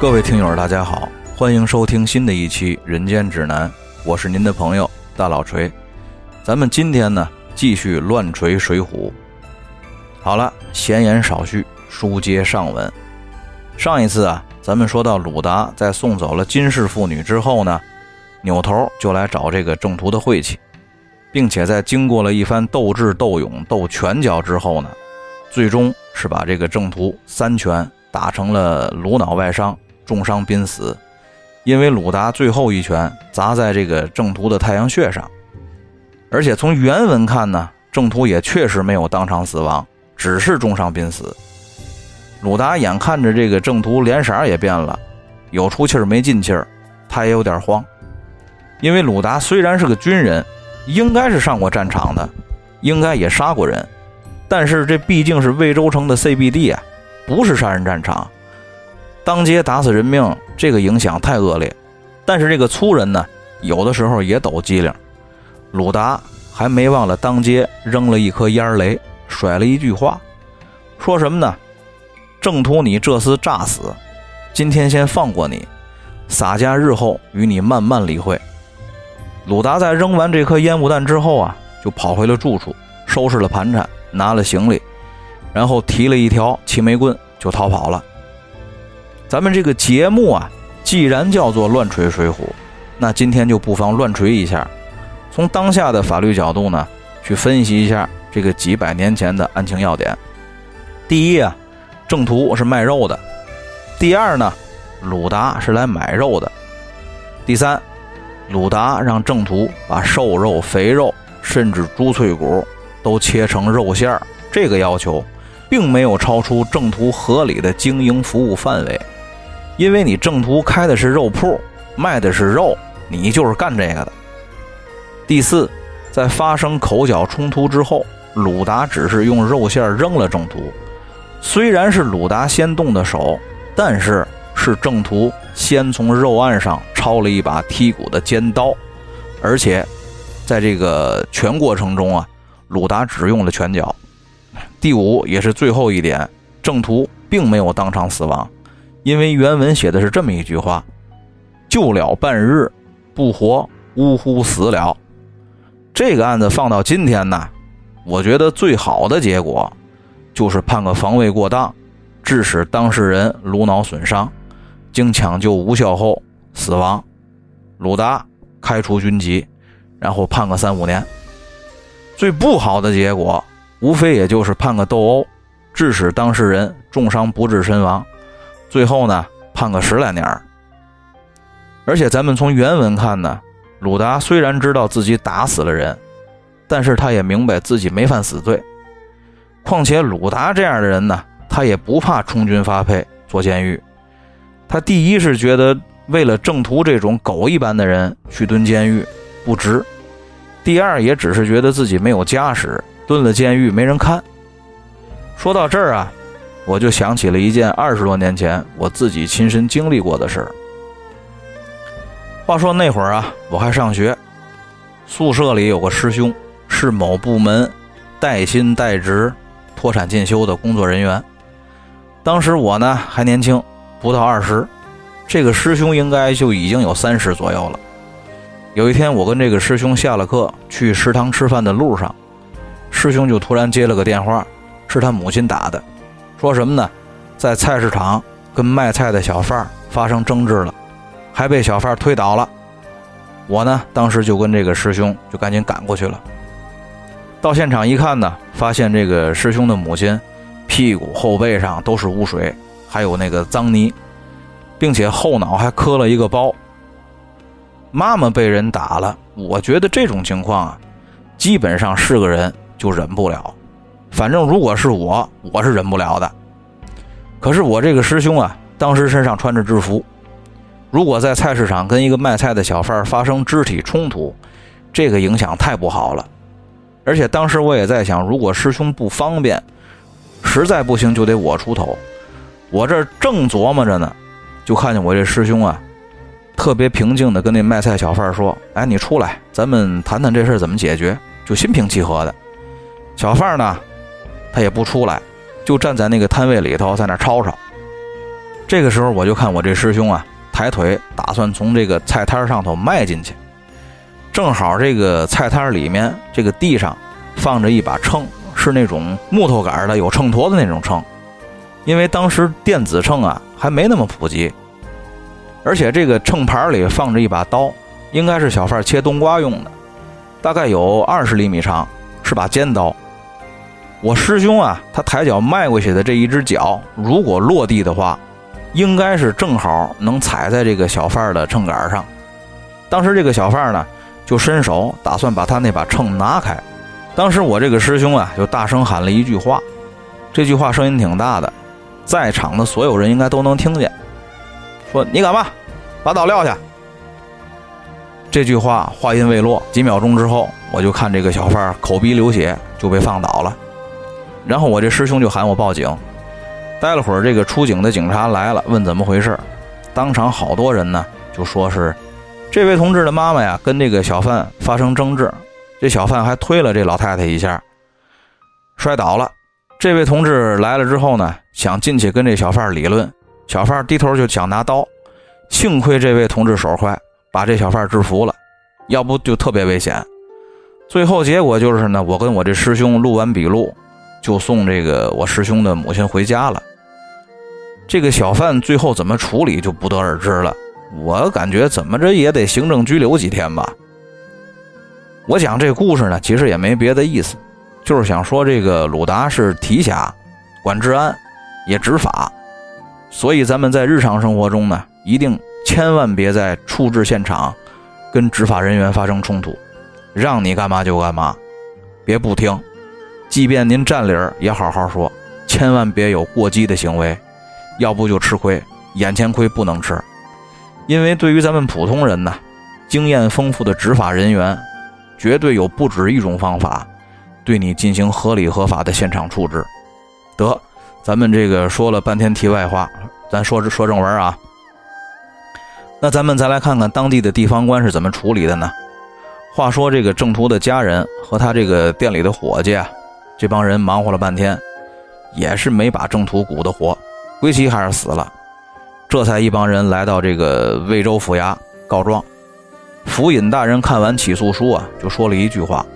各位听友，大家好，欢迎收听新的一期《人间指南》，我是您的朋友大老锤。咱们今天呢，继续乱锤《水浒》。好了，闲言少叙，书接上文。上一次啊，咱们说到鲁达在送走了金氏妇女之后呢，扭头就来找这个郑屠的晦气，并且在经过了一番斗智斗勇斗拳脚之后呢，最终是把这个郑屠三拳打成了颅脑外伤。重伤濒死，因为鲁达最后一拳砸在这个郑屠的太阳穴上，而且从原文看呢，郑屠也确实没有当场死亡，只是重伤濒死。鲁达眼看着这个郑屠脸色也变了，有出气儿没进气儿，他也有点慌，因为鲁达虽然是个军人，应该是上过战场的，应该也杀过人，但是这毕竟是魏州城的 CBD 啊，不是杀人战场。当街打死人命，这个影响太恶劣。但是这个粗人呢，有的时候也抖机灵。鲁达还没忘了当街扔了一颗烟雷，甩了一句话，说什么呢？正图你这厮诈死，今天先放过你，洒家日后与你慢慢理会。鲁达在扔完这颗烟雾弹之后啊，就跑回了住处，收拾了盘缠，拿了行李，然后提了一条齐眉棍就逃跑了。咱们这个节目啊，既然叫做乱锤水浒，那今天就不妨乱锤一下，从当下的法律角度呢，去分析一下这个几百年前的案情要点。第一啊，郑屠是卖肉的；第二呢，鲁达是来买肉的；第三，鲁达让郑屠把瘦肉、肥肉，甚至猪脆骨都切成肉馅儿，这个要求，并没有超出郑屠合理的经营服务范围。因为你正途开的是肉铺，卖的是肉，你就是干这个的。第四，在发生口角冲突之后，鲁达只是用肉馅扔了正途，虽然是鲁达先动的手，但是是正途先从肉案上抄了一把剔骨的尖刀，而且在这个全过程中啊，鲁达只用了拳脚。第五，也是最后一点，正途并没有当场死亡。因为原文写的是这么一句话：“救了半日，不活，呜呼死了。”这个案子放到今天呢，我觉得最好的结果就是判个防卫过当，致使当事人颅脑损伤，经抢救无效后死亡，鲁达开除军籍，然后判个三五年。最不好的结果，无非也就是判个斗殴，致使当事人重伤不治身亡。最后呢，判个十来年而且咱们从原文看呢，鲁达虽然知道自己打死了人，但是他也明白自己没犯死罪。况且鲁达这样的人呢，他也不怕充军发配坐监狱。他第一是觉得为了正途这种狗一般的人去蹲监狱不值，第二也只是觉得自己没有家室，蹲了监狱没人看。说到这儿啊。我就想起了一件二十多年前我自己亲身经历过的事儿。话说那会儿啊，我还上学，宿舍里有个师兄是某部门带薪带职、脱产进修的工作人员。当时我呢还年轻，不到二十，这个师兄应该就已经有三十左右了。有一天，我跟这个师兄下了课去食堂吃饭的路上，师兄就突然接了个电话，是他母亲打的。说什么呢？在菜市场跟卖菜的小贩发生争执了，还被小贩推倒了。我呢，当时就跟这个师兄就赶紧赶过去了。到现场一看呢，发现这个师兄的母亲屁股后背上都是污水，还有那个脏泥，并且后脑还磕了一个包。妈妈被人打了，我觉得这种情况啊，基本上是个人就忍不了。反正如果是我，我是忍不了的。可是我这个师兄啊，当时身上穿着制服，如果在菜市场跟一个卖菜的小贩发生肢体冲突，这个影响太不好了。而且当时我也在想，如果师兄不方便，实在不行就得我出头。我这正琢磨着呢，就看见我这师兄啊，特别平静的跟那卖菜小贩说：“哎，你出来，咱们谈谈这事怎么解决。”就心平气和的。小贩呢？他也不出来，就站在那个摊位里头，在那吵吵。这个时候我就看我这师兄啊，抬腿打算从这个菜摊上头迈进去，正好这个菜摊里面这个地上放着一把秤，是那种木头杆的，有秤砣的那种秤。因为当时电子秤啊还没那么普及，而且这个秤盘里放着一把刀，应该是小贩切冬瓜用的，大概有二十厘米长，是把尖刀。我师兄啊，他抬脚迈过去的这一只脚，如果落地的话。应该是正好能踩在这个小贩的秤杆上。当时这个小贩呢，就伸手打算把他那把秤拿开。当时我这个师兄啊，就大声喊了一句话，这句话声音挺大的，在场的所有人应该都能听见。说你干嘛？把刀撂下！这句话话音未落，几秒钟之后，我就看这个小贩口鼻流血，就被放倒了。然后我这师兄就喊我报警。待了会儿，这个出警的警察来了，问怎么回事。当场好多人呢，就说是这位同志的妈妈呀，跟这个小贩发生争执，这小贩还推了这老太太一下，摔倒了。这位同志来了之后呢，想进去跟这小贩理论，小贩低头就想拿刀，幸亏这位同志手快，把这小贩制服了，要不就特别危险。最后结果就是呢，我跟我这师兄录完笔录，就送这个我师兄的母亲回家了。这个小贩最后怎么处理就不得而知了。我感觉怎么着也得行政拘留几天吧。我讲这故事呢，其实也没别的意思，就是想说这个鲁达是提辖，管治安，也执法，所以咱们在日常生活中呢，一定千万别在处置现场跟执法人员发生冲突，让你干嘛就干嘛，别不听，即便您占理儿也好好说，千万别有过激的行为。要不就吃亏，眼前亏不能吃，因为对于咱们普通人呢，经验丰富的执法人员，绝对有不止一种方法，对你进行合理合法的现场处置。得，咱们这个说了半天题外话，咱说说正文啊。那咱们再来看看当地的地方官是怎么处理的呢？话说这个郑屠的家人和他这个店里的伙计啊，这帮人忙活了半天，也是没把郑屠蛊的活。归期还是死了，这才一帮人来到这个魏州府衙告状。府尹大人看完起诉书啊，就说了一句话：“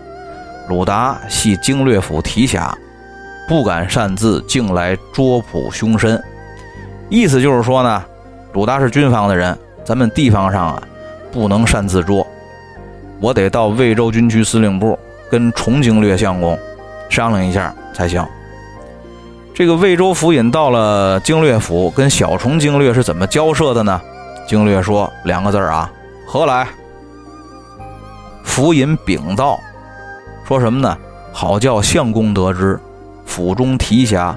鲁达系经略府提辖，不敢擅自进来捉捕凶身。”意思就是说呢，鲁达是军方的人，咱们地方上啊不能擅自捉，我得到魏州军区司令部跟重经略相公商量一下才行。这个魏州府尹到了经略府，跟小虫经略是怎么交涉的呢？经略说两个字啊，何来？府尹禀道，说什么呢？好叫相公得知，府中提辖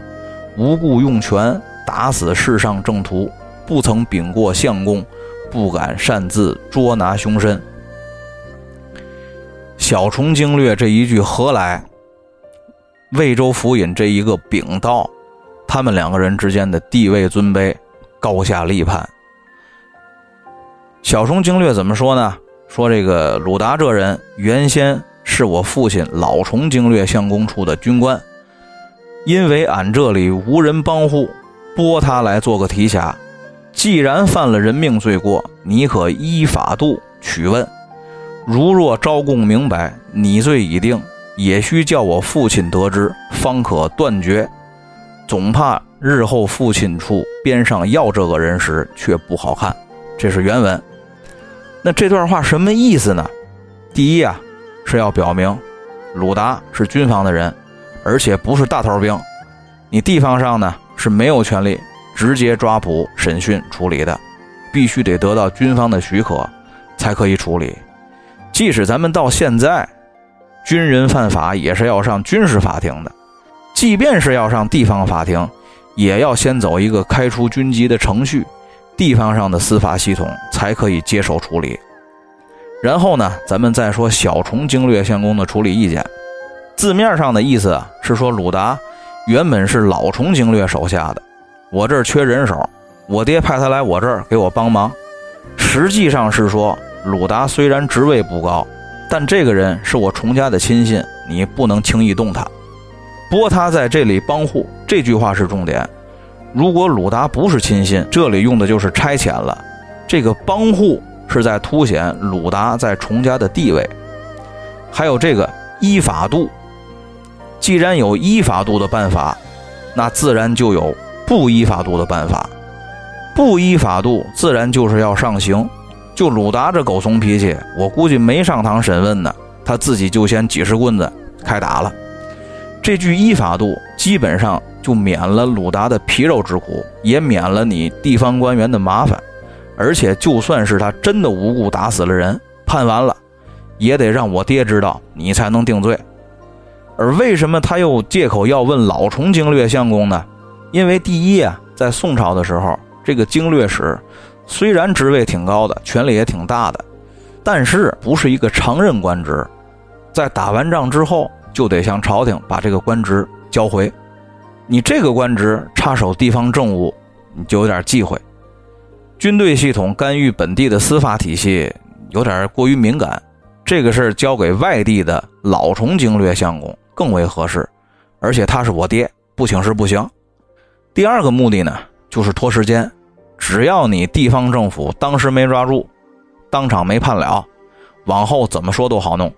无故用权打死世上正途，不曾禀过相公，不敢擅自捉拿凶身。小虫经略这一句何来？魏州府尹这一个禀道，他们两个人之间的地位尊卑高下立判。小虫经略怎么说呢？说这个鲁达这人原先是我父亲老虫经略相公处的军官，因为俺这里无人帮护，拨他来做个提辖。既然犯了人命罪过，你可依法度取问。如若招供明白，你罪已定。也需叫我父亲得知，方可断绝。总怕日后父亲处边上要这个人时，却不好看。这是原文。那这段话什么意思呢？第一啊，是要表明鲁达是军方的人，而且不是大头兵。你地方上呢是没有权利直接抓捕、审讯、处理的，必须得得到军方的许可才可以处理。即使咱们到现在。军人犯法也是要上军事法庭的，即便是要上地方法庭，也要先走一个开除军籍的程序，地方上的司法系统才可以接手处理。然后呢，咱们再说小虫经略相公的处理意见。字面上的意思是说，鲁达原本是老虫经略手下的，我这儿缺人手，我爹派他来我这儿给我帮忙。实际上是说，鲁达虽然职位不高。但这个人是我崇家的亲信，你不能轻易动他，拨他在这里帮护。这句话是重点。如果鲁达不是亲信，这里用的就是差遣了。这个帮户是在凸显鲁达在崇家的地位。还有这个依法度，既然有依法度的办法，那自然就有不依法度的办法。不依法度，自然就是要上刑。就鲁达这狗怂脾气，我估计没上堂审问呢，他自己就先几十棍子开打了。这句依法度，基本上就免了鲁达的皮肉之苦，也免了你地方官员的麻烦。而且，就算是他真的无故打死了人，判完了，也得让我爹知道，你才能定罪。而为什么他又借口要问老崇经略相公呢？因为第一啊，在宋朝的时候，这个经略使。虽然职位挺高的，权力也挺大的，但是不是一个常任官职，在打完仗之后就得向朝廷把这个官职交回。你这个官职插手地方政务，你就有点忌讳。军队系统干预本地的司法体系，有点过于敏感。这个事儿交给外地的老崇经略相公更为合适，而且他是我爹，不请示不行。第二个目的呢，就是拖时间。只要你地方政府当时没抓住，当场没判了，往后怎么说都好弄。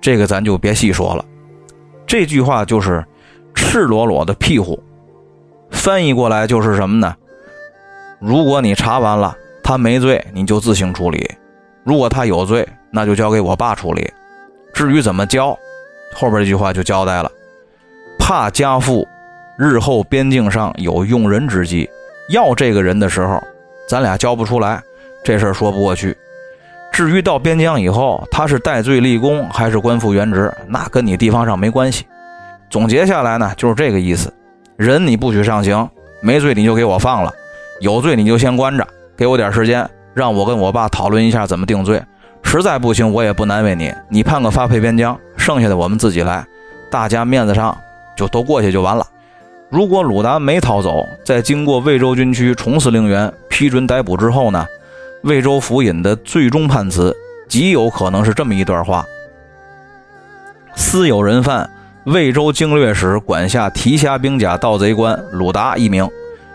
这个咱就别细说了。这句话就是赤裸裸的庇护，翻译过来就是什么呢？如果你查完了他没罪，你就自行处理；如果他有罪，那就交给我爸处理。至于怎么交，后边这句话就交代了：怕家父日后边境上有用人之计。要这个人的时候，咱俩交不出来，这事儿说不过去。至于到边疆以后，他是戴罪立功还是官复原职，那跟你地方上没关系。总结下来呢，就是这个意思：人你不许上刑，没罪你就给我放了，有罪你就先关着，给我点时间，让我跟我爸讨论一下怎么定罪。实在不行，我也不难为你，你判个发配边疆，剩下的我们自己来，大家面子上就都过去就完了。如果鲁达没逃走，在经过魏州军区重司令员批准逮捕之后呢？魏州府尹的最终判词极有可能是这么一段话：私有人犯，魏州经略使管辖提辖兵甲盗贼官鲁达一名，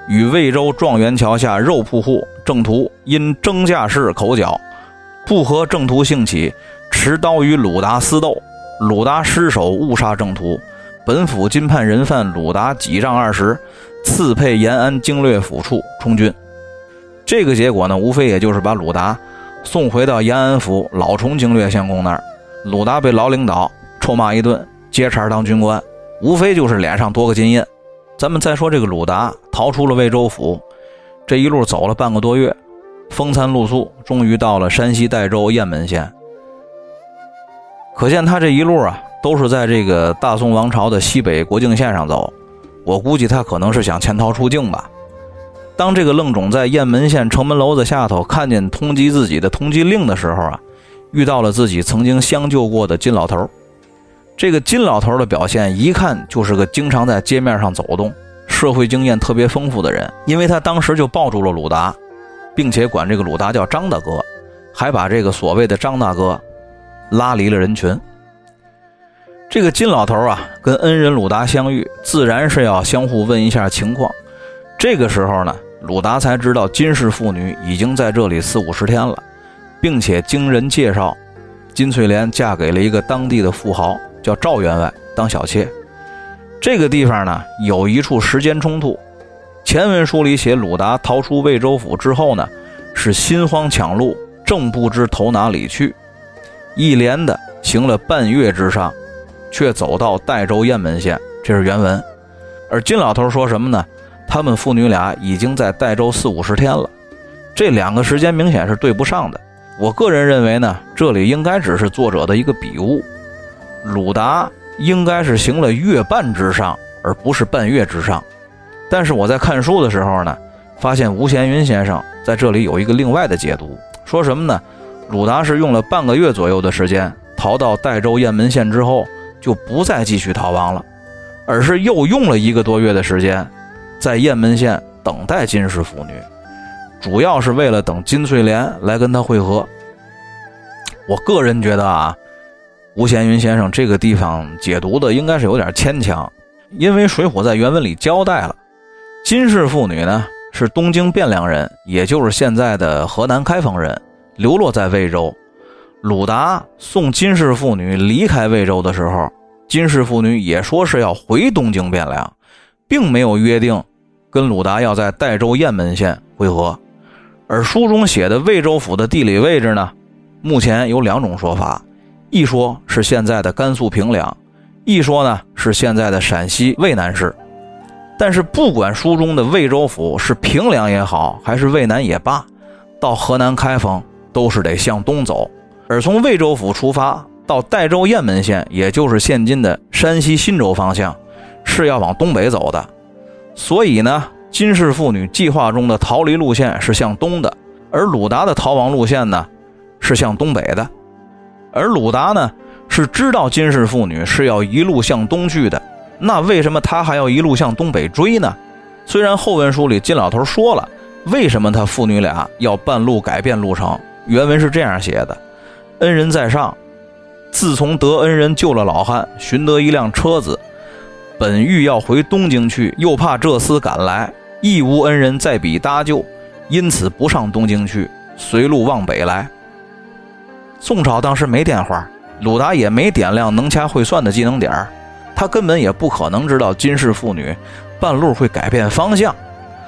与魏州状元桥下肉铺户郑屠因征驾事口角，不合郑屠兴起，持刀与鲁达私斗，鲁达失手误杀郑屠。本府今判人犯鲁达几丈二十，赐配延安经略府处充军。这个结果呢，无非也就是把鲁达送回到延安府老崇经略相公那儿。鲁达被老领导臭骂一顿，接茬当军官，无非就是脸上多个金印。咱们再说这个鲁达逃出了魏州府，这一路走了半个多月，风餐露宿，终于到了山西代州雁门县。可见他这一路啊。都是在这个大宋王朝的西北国境线上走，我估计他可能是想潜逃出境吧。当这个愣种在雁门县城门楼子下头看见通缉自己的通缉令的时候啊，遇到了自己曾经相救过的金老头。这个金老头的表现一看就是个经常在街面上走动、社会经验特别丰富的人，因为他当时就抱住了鲁达，并且管这个鲁达叫张大哥，还把这个所谓的张大哥拉离了人群。这个金老头啊，跟恩人鲁达相遇，自然是要相互问一下情况。这个时候呢，鲁达才知道金氏妇女已经在这里四五十天了，并且经人介绍，金翠莲嫁给了一个当地的富豪，叫赵员外当小妾。这个地方呢，有一处时间冲突。前文书里写，鲁达逃出魏州府之后呢，是心慌抢路，正不知投哪里去，一连的行了半月之上。却走到代州雁门县，这是原文。而金老头说什么呢？他们父女俩已经在代州四五十天了，这两个时间明显是对不上的。我个人认为呢，这里应该只是作者的一个笔误。鲁达应该是行了月半之上，而不是半月之上。但是我在看书的时候呢，发现吴贤云先生在这里有一个另外的解读，说什么呢？鲁达是用了半个月左右的时间逃到代州雁门县之后。就不再继续逃亡了，而是又用了一个多月的时间，在雁门县等待金氏妇女，主要是为了等金翠莲来跟他会合。我个人觉得啊，吴闲云先生这个地方解读的应该是有点牵强，因为《水浒》在原文里交代了，金氏妇女呢是东京汴梁人，也就是现在的河南开封人，流落在魏州。鲁达送金氏妇女离开魏州的时候，金氏妇女也说是要回东京汴梁，并没有约定跟鲁达要在代州雁门县会合。而书中写的魏州府的地理位置呢，目前有两种说法，一说是现在的甘肃平凉，一说呢是现在的陕西渭南市。但是不管书中的魏州府是平凉也好，还是渭南也罢，到河南开封都是得向东走。而从魏州府出发到代州雁门县，也就是现今的山西忻州方向，是要往东北走的。所以呢，金氏妇女计划中的逃离路线是向东的，而鲁达的逃亡路线呢，是向东北的。而鲁达呢，是知道金氏妇女是要一路向东去的，那为什么他还要一路向东北追呢？虽然后文书里金老头说了，为什么他父女俩要半路改变路程，原文是这样写的。恩人在上，自从得恩人救了老汉，寻得一辆车子，本欲要回东京去，又怕这厮赶来，亦无恩人在彼搭救，因此不上东京去，随路往北来。宋朝当时没电话，鲁达也没点亮能掐会算的技能点儿他根本也不可能知道金氏妇女半路会改变方向，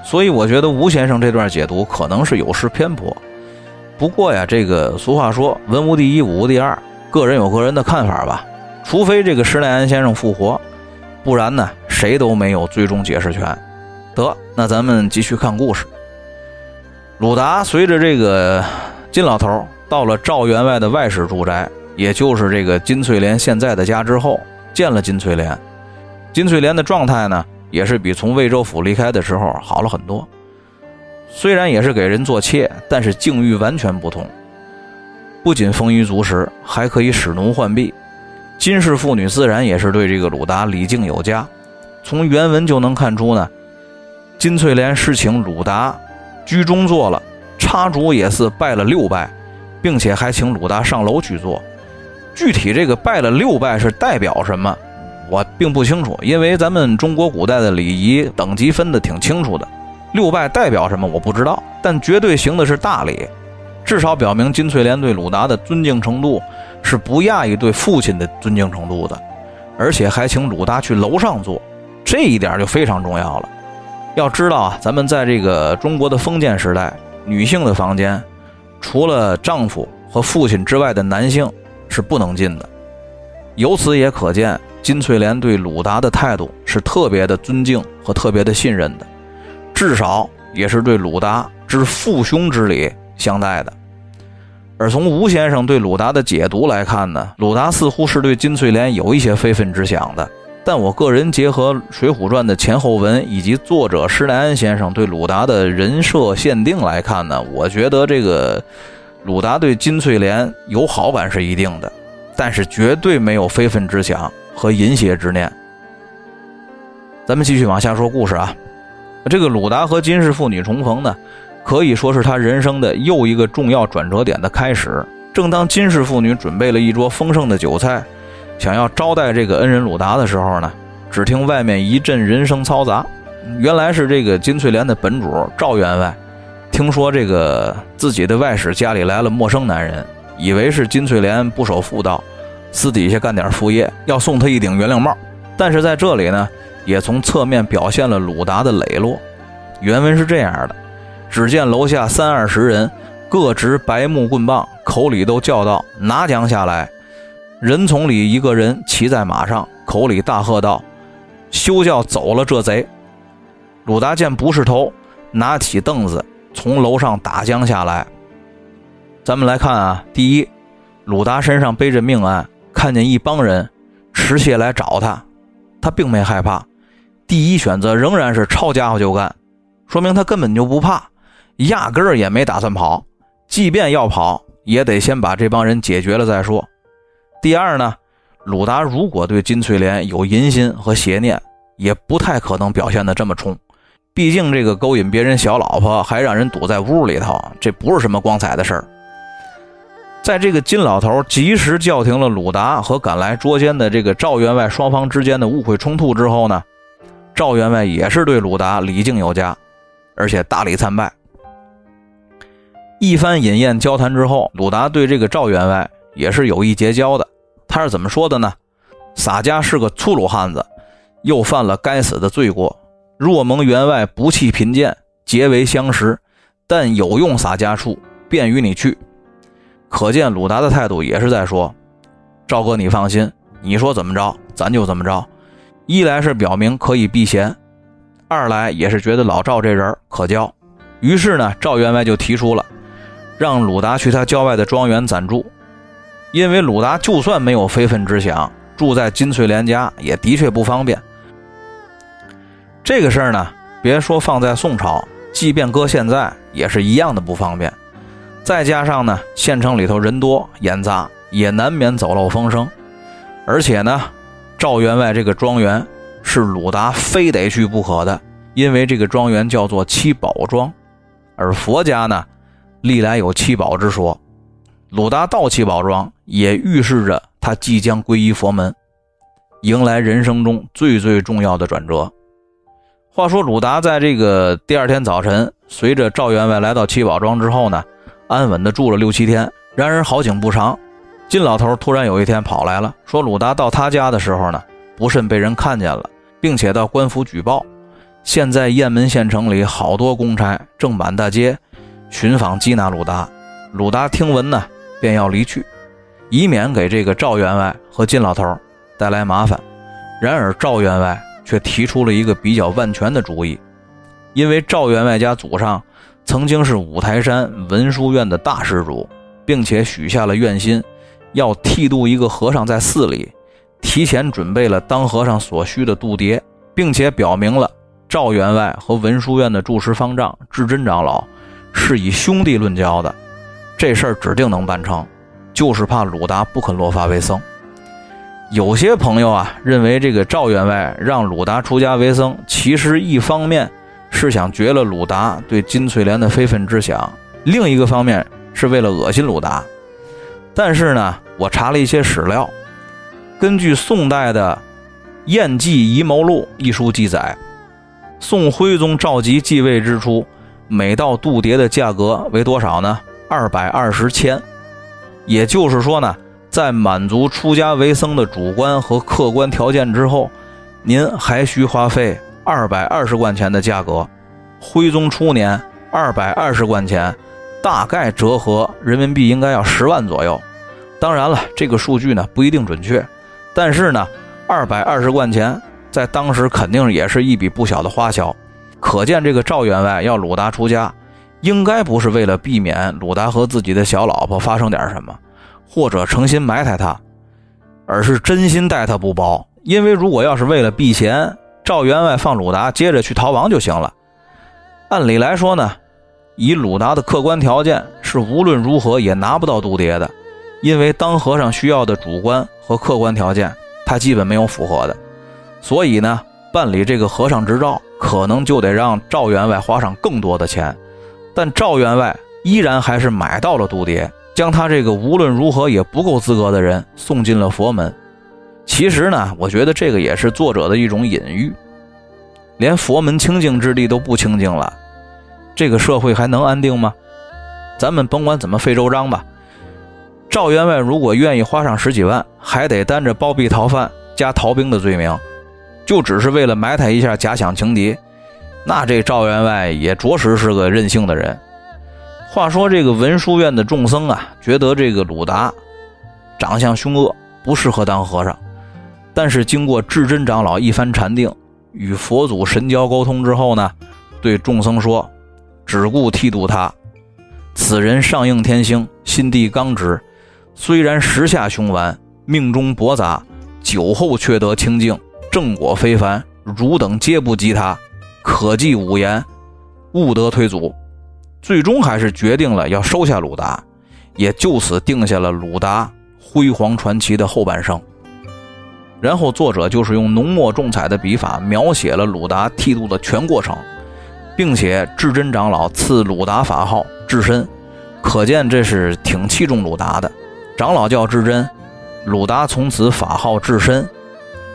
所以我觉得吴先生这段解读可能是有失偏颇。不过呀，这个俗话说“文无第一，武无第二”，个人有个人的看法吧。除非这个施耐庵先生复活，不然呢，谁都没有最终解释权。得，那咱们继续看故事。鲁达随着这个金老头到了赵员外的外室住宅，也就是这个金翠莲现在的家之后，见了金翠莲。金翠莲的状态呢，也是比从魏州府离开的时候好了很多。虽然也是给人做妾，但是境遇完全不同。不仅丰衣足食，还可以使奴换婢。金氏妇女自然也是对这个鲁达礼敬有加。从原文就能看出呢，金翠莲是请鲁达居中坐了，插烛也是拜了六拜，并且还请鲁达上楼去坐。具体这个拜了六拜是代表什么，我并不清楚，因为咱们中国古代的礼仪等级分的挺清楚的。六拜代表什么？我不知道，但绝对行的是大礼，至少表明金翠莲对鲁达的尊敬程度是不亚于对父亲的尊敬程度的，而且还请鲁达去楼上坐，这一点就非常重要了。要知道啊，咱们在这个中国的封建时代，女性的房间除了丈夫和父亲之外的男性是不能进的，由此也可见金翠莲对鲁达的态度是特别的尊敬和特别的信任的。至少也是对鲁达之父兄之礼相待的。而从吴先生对鲁达的解读来看呢，鲁达似乎是对金翠莲有一些非分之想的。但我个人结合《水浒传》的前后文以及作者施耐庵先生对鲁达的人设限定来看呢，我觉得这个鲁达对金翠莲有好感是一定的，但是绝对没有非分之想和淫邪之念。咱们继续往下说故事啊。这个鲁达和金氏妇女重逢呢，可以说是他人生的又一个重要转折点的开始。正当金氏妇女准备了一桌丰盛的酒菜，想要招待这个恩人鲁达的时候呢，只听外面一阵人声嘈杂，原来是这个金翠莲的本主赵员外，听说这个自己的外室家里来了陌生男人，以为是金翠莲不守妇道，私底下干点副业，要送他一顶原谅帽。但是在这里呢。也从侧面表现了鲁达的磊落。原文是这样的：只见楼下三二十人，各执白木棍棒，口里都叫道：“拿奖下来！”人丛里一个人骑在马上，口里大喝道：“休叫走了这贼！”鲁达见不是头，拿起凳子从楼上打将下来。咱们来看啊，第一，鲁达身上背着命案，看见一帮人持械来找他，他并没害怕。第一选择仍然是抄家伙就干，说明他根本就不怕，压根儿也没打算跑。即便要跑，也得先把这帮人解决了再说。第二呢，鲁达如果对金翠莲有淫心和邪念，也不太可能表现得这么冲。毕竟这个勾引别人小老婆，还让人堵在屋里头，这不是什么光彩的事儿。在这个金老头及时叫停了鲁达和赶来捉奸的这个赵员外双方之间的误会冲突之后呢？赵员外也是对鲁达礼敬有加，而且大礼参拜。一番饮宴交谈之后，鲁达对这个赵员外也是有意结交的。他是怎么说的呢？洒家是个粗鲁汉子，又犯了该死的罪过。若蒙员外不弃贫贱，结为相识，但有用洒家处，便与你去。可见鲁达的态度也是在说：“赵哥，你放心，你说怎么着，咱就怎么着。”一来是表明可以避嫌，二来也是觉得老赵这人可交。于是呢，赵员外就提出了让鲁达去他郊外的庄园暂住，因为鲁达就算没有非分之想，住在金翠莲家也的确不方便。这个事儿呢，别说放在宋朝，即便搁现在也是一样的不方便。再加上呢，县城里头人多眼杂，也难免走漏风声，而且呢。赵员外这个庄园是鲁达非得去不可的，因为这个庄园叫做七宝庄，而佛家呢，历来有七宝之说。鲁达到七宝庄，也预示着他即将皈依佛门，迎来人生中最最重要的转折。话说，鲁达在这个第二天早晨，随着赵员外来到七宝庄之后呢，安稳的住了六七天。然而好景不长。金老头突然有一天跑来了，说鲁达到他家的时候呢，不慎被人看见了，并且到官府举报。现在雁门县城里好多公差正满大街寻访缉拿鲁达。鲁达听闻呢，便要离去，以免给这个赵员外和金老头带来麻烦。然而赵员外却提出了一个比较万全的主意，因为赵员外家祖上曾经是五台山文殊院的大施主，并且许下了愿心。要剃度一个和尚在寺里，提前准备了当和尚所需的度牒，并且表明了赵员外和文殊院的住持方丈智真长老是以兄弟论交的，这事儿指定能办成。就是怕鲁达不肯落发为僧。有些朋友啊认为这个赵员外让鲁达出家为僧，其实一方面是想绝了鲁达对金翠莲的非分之想，另一个方面是为了恶心鲁达。但是呢，我查了一些史料，根据宋代的《燕记遗谋录》一书记载，宋徽宗赵佶继位之初，每道度牒的价格为多少呢？二百二十千。也就是说呢，在满足出家为僧的主观和客观条件之后，您还需花费二百二十贯钱的价格。徽宗初年，二百二十贯钱。大概折合人民币应该要十万左右，当然了，这个数据呢不一定准确，但是呢，二百二十贯钱在当时肯定也是一笔不小的花销，可见这个赵员外要鲁达出家，应该不是为了避免鲁达和自己的小老婆发生点什么，或者诚心埋汰他，而是真心待他不薄。因为如果要是为了避嫌，赵员外放鲁达接着去逃亡就行了。按理来说呢。以鲁达的客观条件是无论如何也拿不到度牒的，因为当和尚需要的主观和客观条件，他基本没有符合的，所以呢，办理这个和尚执照可能就得让赵员外花上更多的钱，但赵员外依然还是买到了度牒，将他这个无论如何也不够资格的人送进了佛门。其实呢，我觉得这个也是作者的一种隐喻，连佛门清净之地都不清净了。这个社会还能安定吗？咱们甭管怎么费周章吧，赵员外如果愿意花上十几万，还得担着包庇逃犯加逃兵的罪名，就只是为了埋汰一下假想情敌，那这赵员外也着实是个任性的人。话说这个文殊院的众僧啊，觉得这个鲁达长相凶恶，不适合当和尚，但是经过智真长老一番禅定，与佛祖神交沟通之后呢，对众僧说。只顾剃度他，此人上应天星，心地刚直，虽然时下凶顽，命中驳杂，酒后却得清净，正果非凡。汝等皆不及他，可记五言，勿得推阻。最终还是决定了要收下鲁达，也就此定下了鲁达辉煌传奇的后半生。然后作者就是用浓墨重彩的笔法描写了鲁达剃度的全过程。并且智真长老赐鲁达法号智深，可见这是挺器重鲁达的。长老叫智真，鲁达从此法号智深。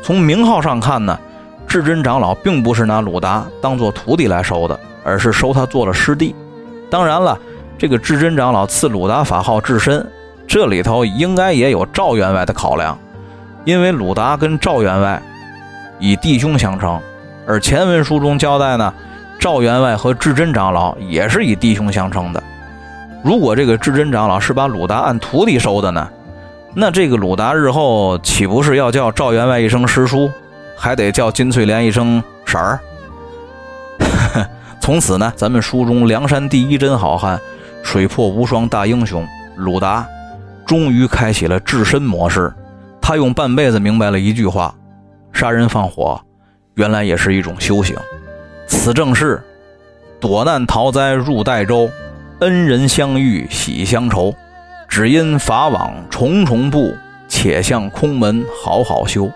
从名号上看呢，智真长老并不是拿鲁达当做徒弟来收的，而是收他做了师弟。当然了，这个智真长老赐鲁达法号智深，这里头应该也有赵员外的考量，因为鲁达跟赵员外以弟兄相称，而前文书中交代呢，赵员外和智真长老也是以弟兄相称的。如果这个智真长老是把鲁达按徒弟收的呢，那这个鲁达日后岂不是要叫赵员外一声师叔，还得叫金翠莲一声婶儿？从此呢，咱们书中梁山第一真好汉、水泊无双大英雄鲁达，终于开启了至身模式。他用半辈子明白了一句话：杀人放火，原来也是一种修行。此正是躲难逃灾入代州。恩人相遇喜相酬，只因法网重重布，且向空门好好修。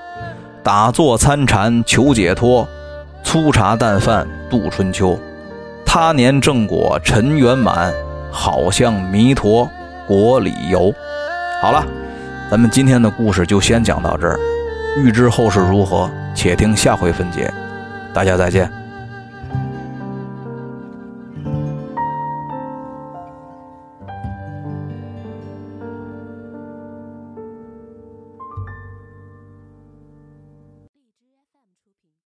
打坐参禅求解脱，粗茶淡饭度春秋。他年正果尘圆满，好像弥陀国里游。好了，咱们今天的故事就先讲到这儿。欲知后事如何，且听下回分解。大家再见。